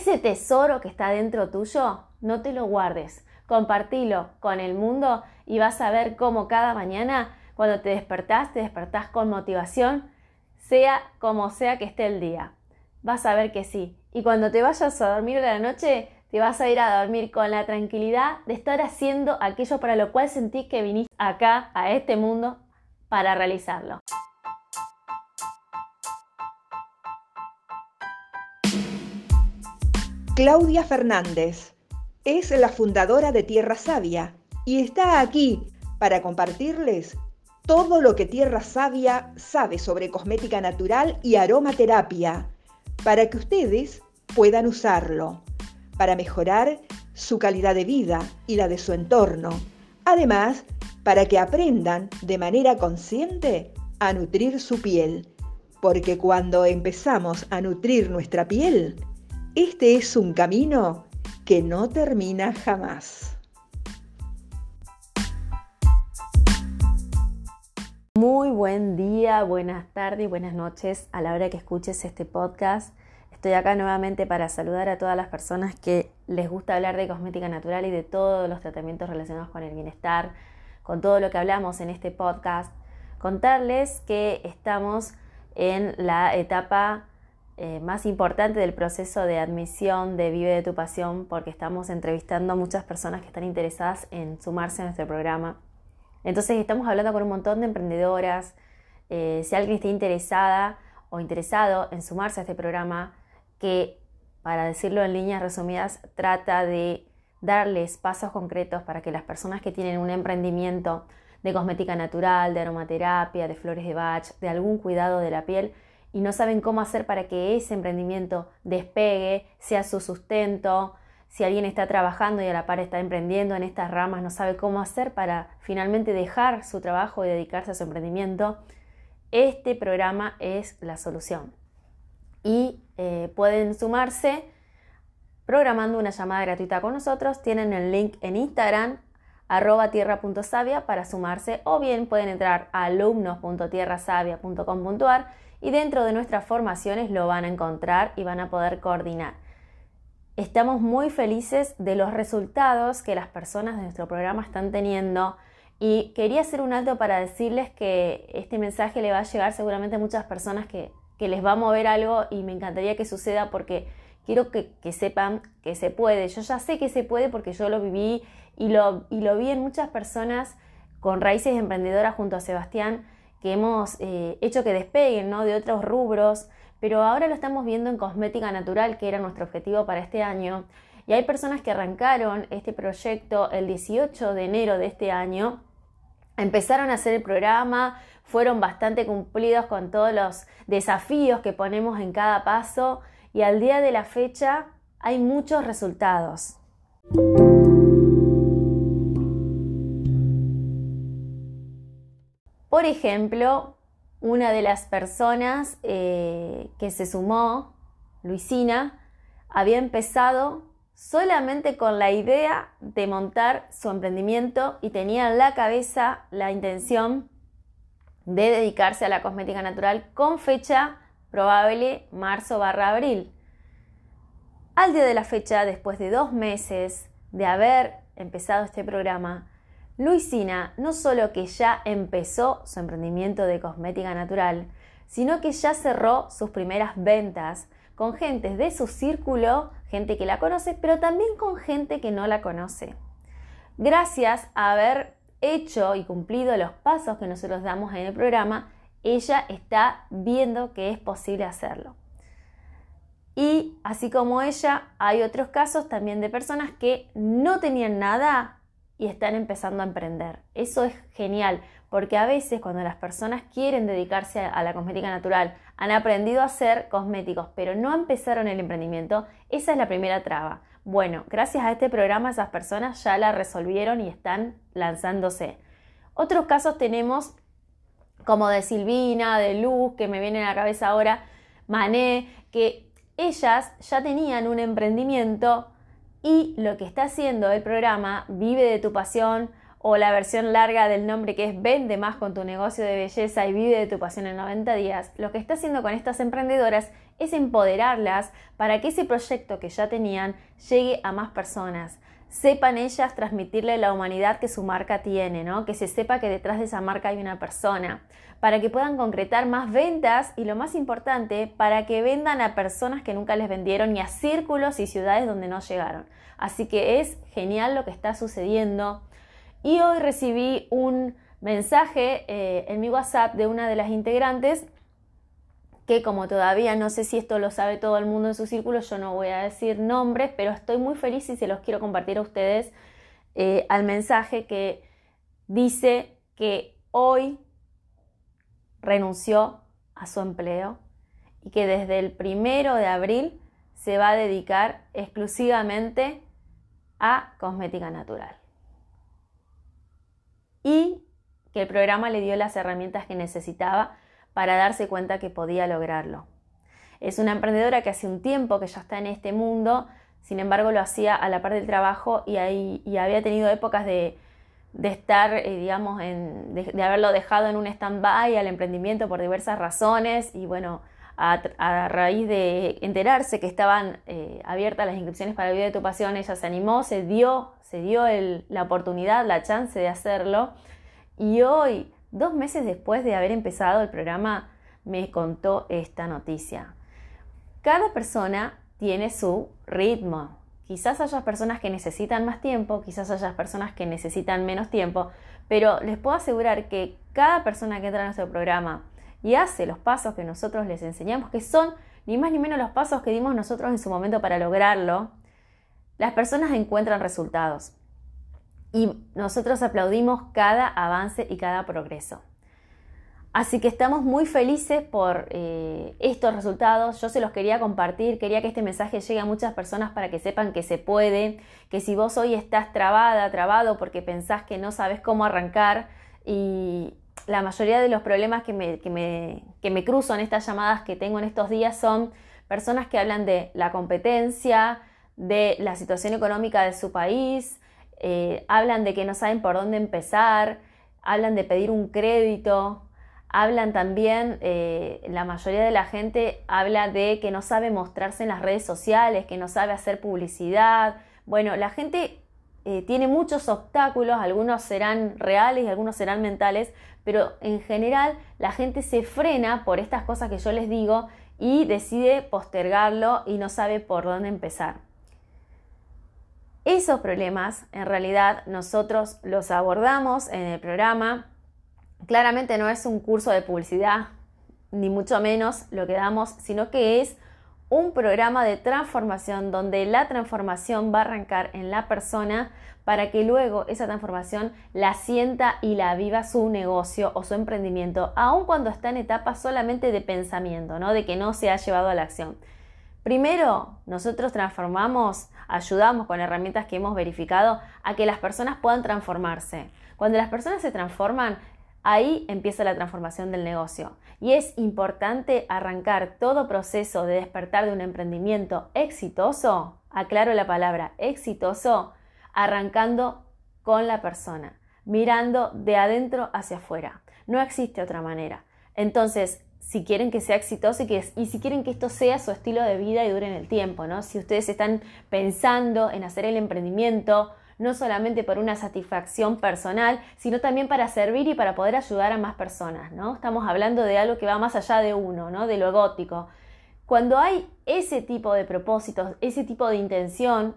ese tesoro que está dentro tuyo, no te lo guardes. Compartilo con el mundo y vas a ver cómo cada mañana, cuando te despertás, te despertás con motivación, sea como sea que esté el día. Vas a ver que sí. Y cuando te vayas a dormir de la noche, te vas a ir a dormir con la tranquilidad de estar haciendo aquello para lo cual sentís que viniste acá, a este mundo, para realizarlo. Claudia Fernández es la fundadora de Tierra Sabia y está aquí para compartirles todo lo que Tierra Sabia sabe sobre cosmética natural y aromaterapia para que ustedes puedan usarlo para mejorar su calidad de vida y la de su entorno. Además, para que aprendan de manera consciente a nutrir su piel. Porque cuando empezamos a nutrir nuestra piel, este es un camino que no termina jamás. Muy buen día, buenas tardes y buenas noches a la hora que escuches este podcast. Estoy acá nuevamente para saludar a todas las personas que les gusta hablar de cosmética natural y de todos los tratamientos relacionados con el bienestar, con todo lo que hablamos en este podcast. Contarles que estamos en la etapa eh, más importante del proceso de admisión de Vive de tu Pasión porque estamos entrevistando a muchas personas que están interesadas en sumarse a nuestro programa. Entonces estamos hablando con un montón de emprendedoras. Eh, si alguien está interesada o interesado en sumarse a este programa, que, para decirlo en líneas resumidas, trata de darles pasos concretos para que las personas que tienen un emprendimiento de cosmética natural, de aromaterapia, de flores de Bach, de algún cuidado de la piel y no saben cómo hacer para que ese emprendimiento despegue, sea su sustento, si alguien está trabajando y a la par está emprendiendo en estas ramas, no sabe cómo hacer para finalmente dejar su trabajo y dedicarse a su emprendimiento, este programa es la solución. Y eh, pueden sumarse programando una llamada gratuita con nosotros. Tienen el link en Instagram arroba tierra.savia para sumarse. O bien pueden entrar a alumnos.tierrasavia.com.ar y dentro de nuestras formaciones lo van a encontrar y van a poder coordinar. Estamos muy felices de los resultados que las personas de nuestro programa están teniendo y quería hacer un alto para decirles que este mensaje le va a llegar seguramente a muchas personas que que les va a mover algo y me encantaría que suceda porque quiero que, sepan que se puede. Yo ya sé que se puede porque yo lo viví y lo, y lo vi en muchas personas con raíces emprendedoras junto a Sebastián que hemos eh, hecho que despeguen ¿no? de otros rubros, pero ahora lo estamos viendo en cosmética natural, que era nuestro objetivo para este año. Y hay personas que arrancaron este proyecto el 18 de enero de este año, empezaron a hacer el programa, fueron bastante cumplidos con todos los desafíos que ponemos en cada paso y al día de la fecha hay muchos resultados. Por ejemplo, una de las personas eh, que se sumó, Luisina, había empezado solamente con la idea de montar su emprendimiento y tenía en la cabeza la intención de dedicarse a la cosmética natural con fecha probable marzo barra abril. Al día de la fecha, después de dos meses de haber empezado este programa, Luisina no solo que ya empezó su emprendimiento de cosmética natural, sino que ya cerró sus primeras ventas con gente de su círculo, gente que la conoce, pero también con gente que no la conoce. Gracias a haber hecho y cumplido los pasos que nosotros damos en el programa, ella está viendo que es posible hacerlo. Y así como ella, hay otros casos también de personas que no tenían nada y están empezando a emprender. Eso es genial, porque a veces cuando las personas quieren dedicarse a la cosmética natural, han aprendido a hacer cosméticos, pero no empezaron el emprendimiento, esa es la primera traba. Bueno, gracias a este programa esas personas ya la resolvieron y están lanzándose. Otros casos tenemos como de Silvina, de Luz, que me viene a la cabeza ahora, Mané, que ellas ya tenían un emprendimiento y lo que está haciendo el programa Vive de tu pasión o la versión larga del nombre que es Vende más con tu negocio de belleza y vive de tu pasión en 90 días, lo que está haciendo con estas emprendedoras es empoderarlas para que ese proyecto que ya tenían llegue a más personas. Sepan ellas transmitirle la humanidad que su marca tiene, ¿no? Que se sepa que detrás de esa marca hay una persona, para que puedan concretar más ventas y lo más importante, para que vendan a personas que nunca les vendieron y a círculos y ciudades donde no llegaron. Así que es genial lo que está sucediendo. Y hoy recibí un mensaje eh, en mi WhatsApp de una de las integrantes que como todavía no sé si esto lo sabe todo el mundo en su círculo, yo no voy a decir nombres, pero estoy muy feliz y se los quiero compartir a ustedes eh, al mensaje que dice que hoy renunció a su empleo y que desde el primero de abril se va a dedicar exclusivamente a cosmética natural. Y que el programa le dio las herramientas que necesitaba para darse cuenta que podía lograrlo. Es una emprendedora que hace un tiempo que ya está en este mundo, sin embargo lo hacía a la par del trabajo y, ahí, había tenido épocas de, estar, eh, digamos, de, haberlo dejado en un stand-by al emprendimiento por diversas razones y bueno, a, raíz de enterarse que estaban eh, abiertas las inscripciones para el video de tu pasión, ella se animó, se dio, se dio la oportunidad, la chance de hacerlo y hoy Dos meses después de haber empezado el programa, me contó esta noticia. Cada persona tiene su ritmo. Quizás haya personas que necesitan más tiempo, quizás haya personas que necesitan menos tiempo, pero les puedo asegurar que cada persona que entra en nuestro programa y hace los pasos que nosotros les enseñamos, que son ni más ni menos los pasos que dimos nosotros en su momento para lograrlo, las personas encuentran resultados y nosotros aplaudimos cada avance y cada progreso. Así que estamos muy felices por eh, estos resultados. Yo se los quería compartir, quería que este mensaje llegue a muchas personas para que sepan que se puede, que si vos hoy estás trabada, trabado porque pensás que no sabes cómo arrancar y la mayoría de los problemas que me, que me, que me cruzo en estas llamadas que tengo en estos días son personas que hablan de la competencia, de la situación económica de su país, eh, hablan de que no saben por dónde empezar, hablan de pedir un crédito, hablan también, eh, la mayoría de la gente habla de que no sabe mostrarse en las redes sociales, que no sabe hacer publicidad. Bueno, la gente eh, tiene muchos obstáculos, algunos serán reales y algunos serán mentales, pero en general la gente se frena por estas cosas que yo les digo y decide postergarlo y no sabe por dónde empezar. Esos problemas en realidad nosotros los abordamos en el programa. Claramente no es un curso de publicidad, ni mucho menos lo que damos, sino que es un programa de transformación donde la transformación va a arrancar en la persona para que luego esa transformación la sienta y la viva su negocio o su emprendimiento, aun cuando está en etapa solamente de pensamiento, ¿no? de que no se ha llevado a la acción. Primero, nosotros transformamos, ayudamos con herramientas que hemos verificado a que las personas puedan transformarse. Cuando las personas se transforman, ahí empieza la transformación del negocio. Y es importante arrancar todo proceso de despertar de un emprendimiento exitoso, aclaro la palabra exitoso, arrancando con la persona, mirando de adentro hacia afuera. No existe otra manera. Entonces, si quieren que sea exitoso y, que, y si quieren que esto sea su estilo de vida y dure en el tiempo, ¿no? Si ustedes están pensando en hacer el emprendimiento, no solamente por una satisfacción personal, sino también para servir y para poder ayudar a más personas, ¿no? Estamos hablando de algo que va más allá de uno, ¿no? De lo egótico. Cuando hay ese tipo de propósitos, ese tipo de intención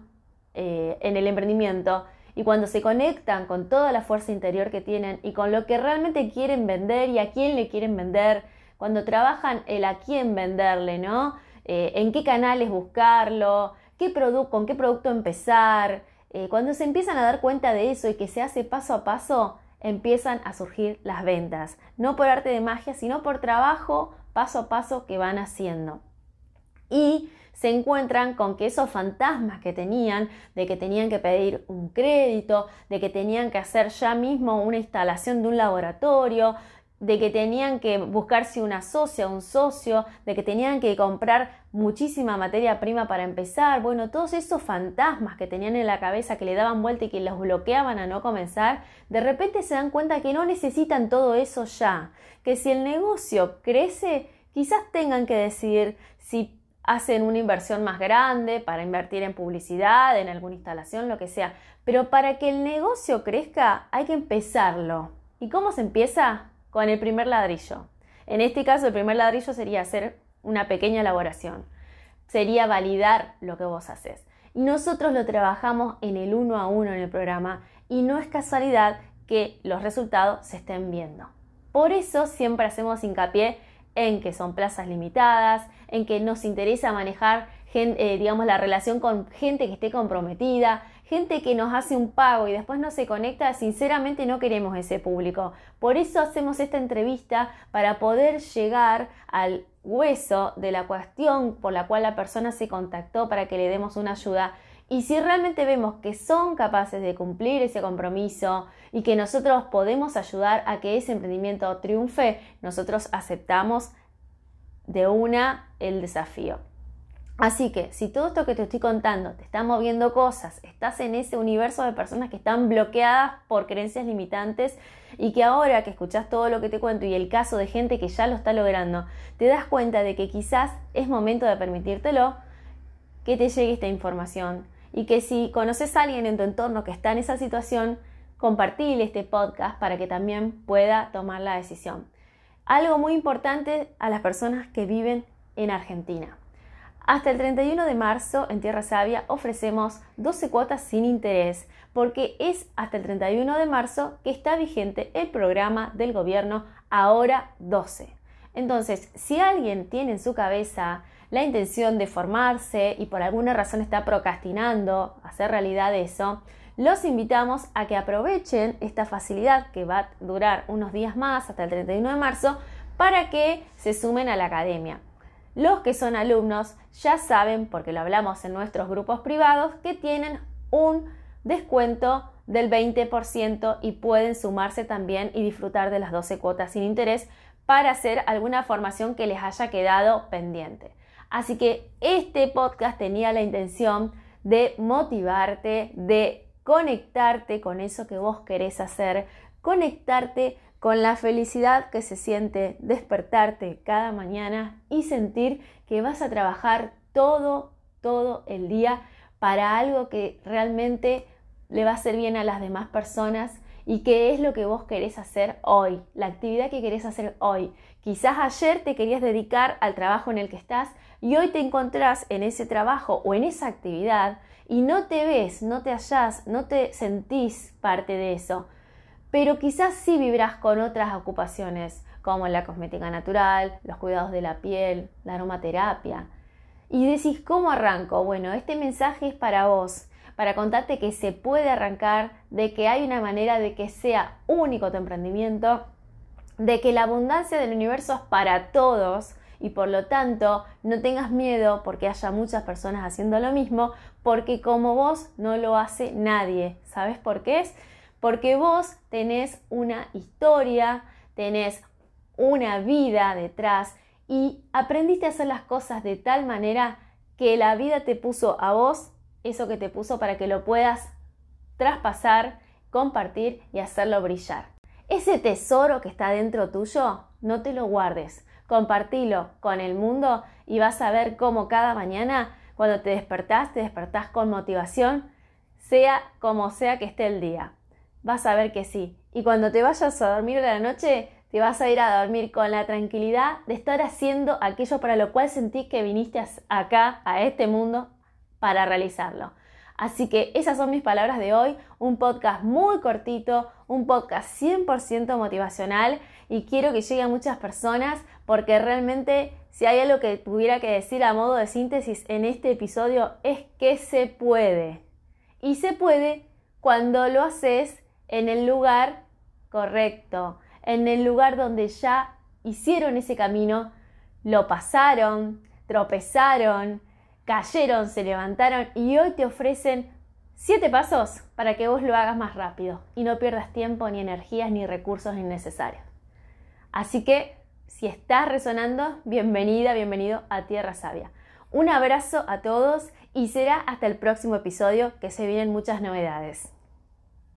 eh, en el emprendimiento, y cuando se conectan con toda la fuerza interior que tienen y con lo que realmente quieren vender y a quién le quieren vender, cuando trabajan el a quién venderle, ¿no? Eh, en qué canales buscarlo, con qué producto empezar. Eh, cuando se empiezan a dar cuenta de eso y que se hace paso a paso, empiezan a surgir las ventas. No por arte de magia, sino por trabajo paso a paso que van haciendo. Y se encuentran con que esos fantasmas que tenían, de que tenían que pedir un crédito, de que tenían que hacer ya mismo una instalación de un laboratorio, de que tenían que buscarse una socia, un socio, de que tenían que comprar muchísima materia prima para empezar. Bueno, todos esos fantasmas que tenían en la cabeza que le daban vuelta y que los bloqueaban a no comenzar, de repente se dan cuenta que no necesitan todo eso ya, que si el negocio crece, quizás tengan que decidir si hacen una inversión más grande para invertir en publicidad, en alguna instalación, lo que sea. Pero para que el negocio crezca hay que empezarlo. ¿Y cómo se empieza? Con el primer ladrillo. En este caso, el primer ladrillo sería hacer una pequeña elaboración. Sería validar lo que vos haces. Y nosotros lo trabajamos en el uno a uno en el programa y no es casualidad que los resultados se estén viendo. Por eso siempre hacemos hincapié en que son plazas limitadas, en que nos interesa manejar eh, digamos, la relación con gente que esté comprometida, gente que nos hace un pago y después no se conecta, sinceramente no queremos ese público. Por eso hacemos esta entrevista para poder llegar al hueso de la cuestión por la cual la persona se contactó para que le demos una ayuda. Y si realmente vemos que son capaces de cumplir ese compromiso y que nosotros podemos ayudar a que ese emprendimiento triunfe, nosotros aceptamos de una el desafío. Así que si todo esto que te estoy contando te está moviendo cosas, estás en ese universo de personas que están bloqueadas por creencias limitantes y que ahora que escuchas todo lo que te cuento y el caso de gente que ya lo está logrando, te das cuenta de que quizás es momento de permitírtelo, que te llegue esta información y que si conoces a alguien en tu entorno que está en esa situación, compartir este podcast para que también pueda tomar la decisión. Algo muy importante a las personas que viven en Argentina. Hasta el 31 de marzo en Tierra Sabia ofrecemos 12 cuotas sin interés porque es hasta el 31 de marzo que está vigente el programa del gobierno Ahora 12. Entonces, si alguien tiene en su cabeza la intención de formarse y por alguna razón está procrastinando hacer realidad eso, los invitamos a que aprovechen esta facilidad que va a durar unos días más hasta el 31 de marzo para que se sumen a la academia. Los que son alumnos ya saben, porque lo hablamos en nuestros grupos privados, que tienen un descuento del 20% y pueden sumarse también y disfrutar de las 12 cuotas sin interés para hacer alguna formación que les haya quedado pendiente. Así que este podcast tenía la intención de motivarte, de conectarte con eso que vos querés hacer, conectarte con la felicidad que se siente despertarte cada mañana y sentir que vas a trabajar todo, todo el día para algo que realmente le va a hacer bien a las demás personas y qué es lo que vos querés hacer hoy, la actividad que querés hacer hoy. Quizás ayer te querías dedicar al trabajo en el que estás y hoy te encontrás en ese trabajo o en esa actividad y no te ves, no te hallás, no te sentís parte de eso pero quizás sí vibrás con otras ocupaciones como la cosmética natural, los cuidados de la piel, la aromaterapia. Y decís, ¿cómo arranco? Bueno, este mensaje es para vos, para contarte que se puede arrancar, de que hay una manera de que sea único tu emprendimiento, de que la abundancia del universo es para todos y por lo tanto no tengas miedo porque haya muchas personas haciendo lo mismo, porque como vos no lo hace nadie. ¿Sabes por qué es? Porque vos tenés una historia, tenés una vida detrás y aprendiste a hacer las cosas de tal manera que la vida te puso a vos eso que te puso para que lo puedas traspasar, compartir y hacerlo brillar. Ese tesoro que está dentro tuyo, no te lo guardes, compartilo con el mundo y vas a ver cómo cada mañana cuando te despertás, te despertás con motivación, sea como sea que esté el día vas a ver que sí. Y cuando te vayas a dormir a la noche, te vas a ir a dormir con la tranquilidad de estar haciendo aquello para lo cual sentís que viniste acá, a este mundo, para realizarlo. Así que esas son mis palabras de hoy, un podcast muy cortito, un podcast 100% motivacional y quiero que llegue a muchas personas porque realmente si hay algo que tuviera que decir a modo de síntesis en este episodio es que se puede. Y se puede cuando lo haces en el lugar correcto, en el lugar donde ya hicieron ese camino, lo pasaron, tropezaron, cayeron, se levantaron y hoy te ofrecen siete pasos para que vos lo hagas más rápido y no pierdas tiempo, ni energías, ni recursos innecesarios. Así que, si estás resonando, bienvenida, bienvenido a Tierra Sabia. Un abrazo a todos y será hasta el próximo episodio que se vienen muchas novedades.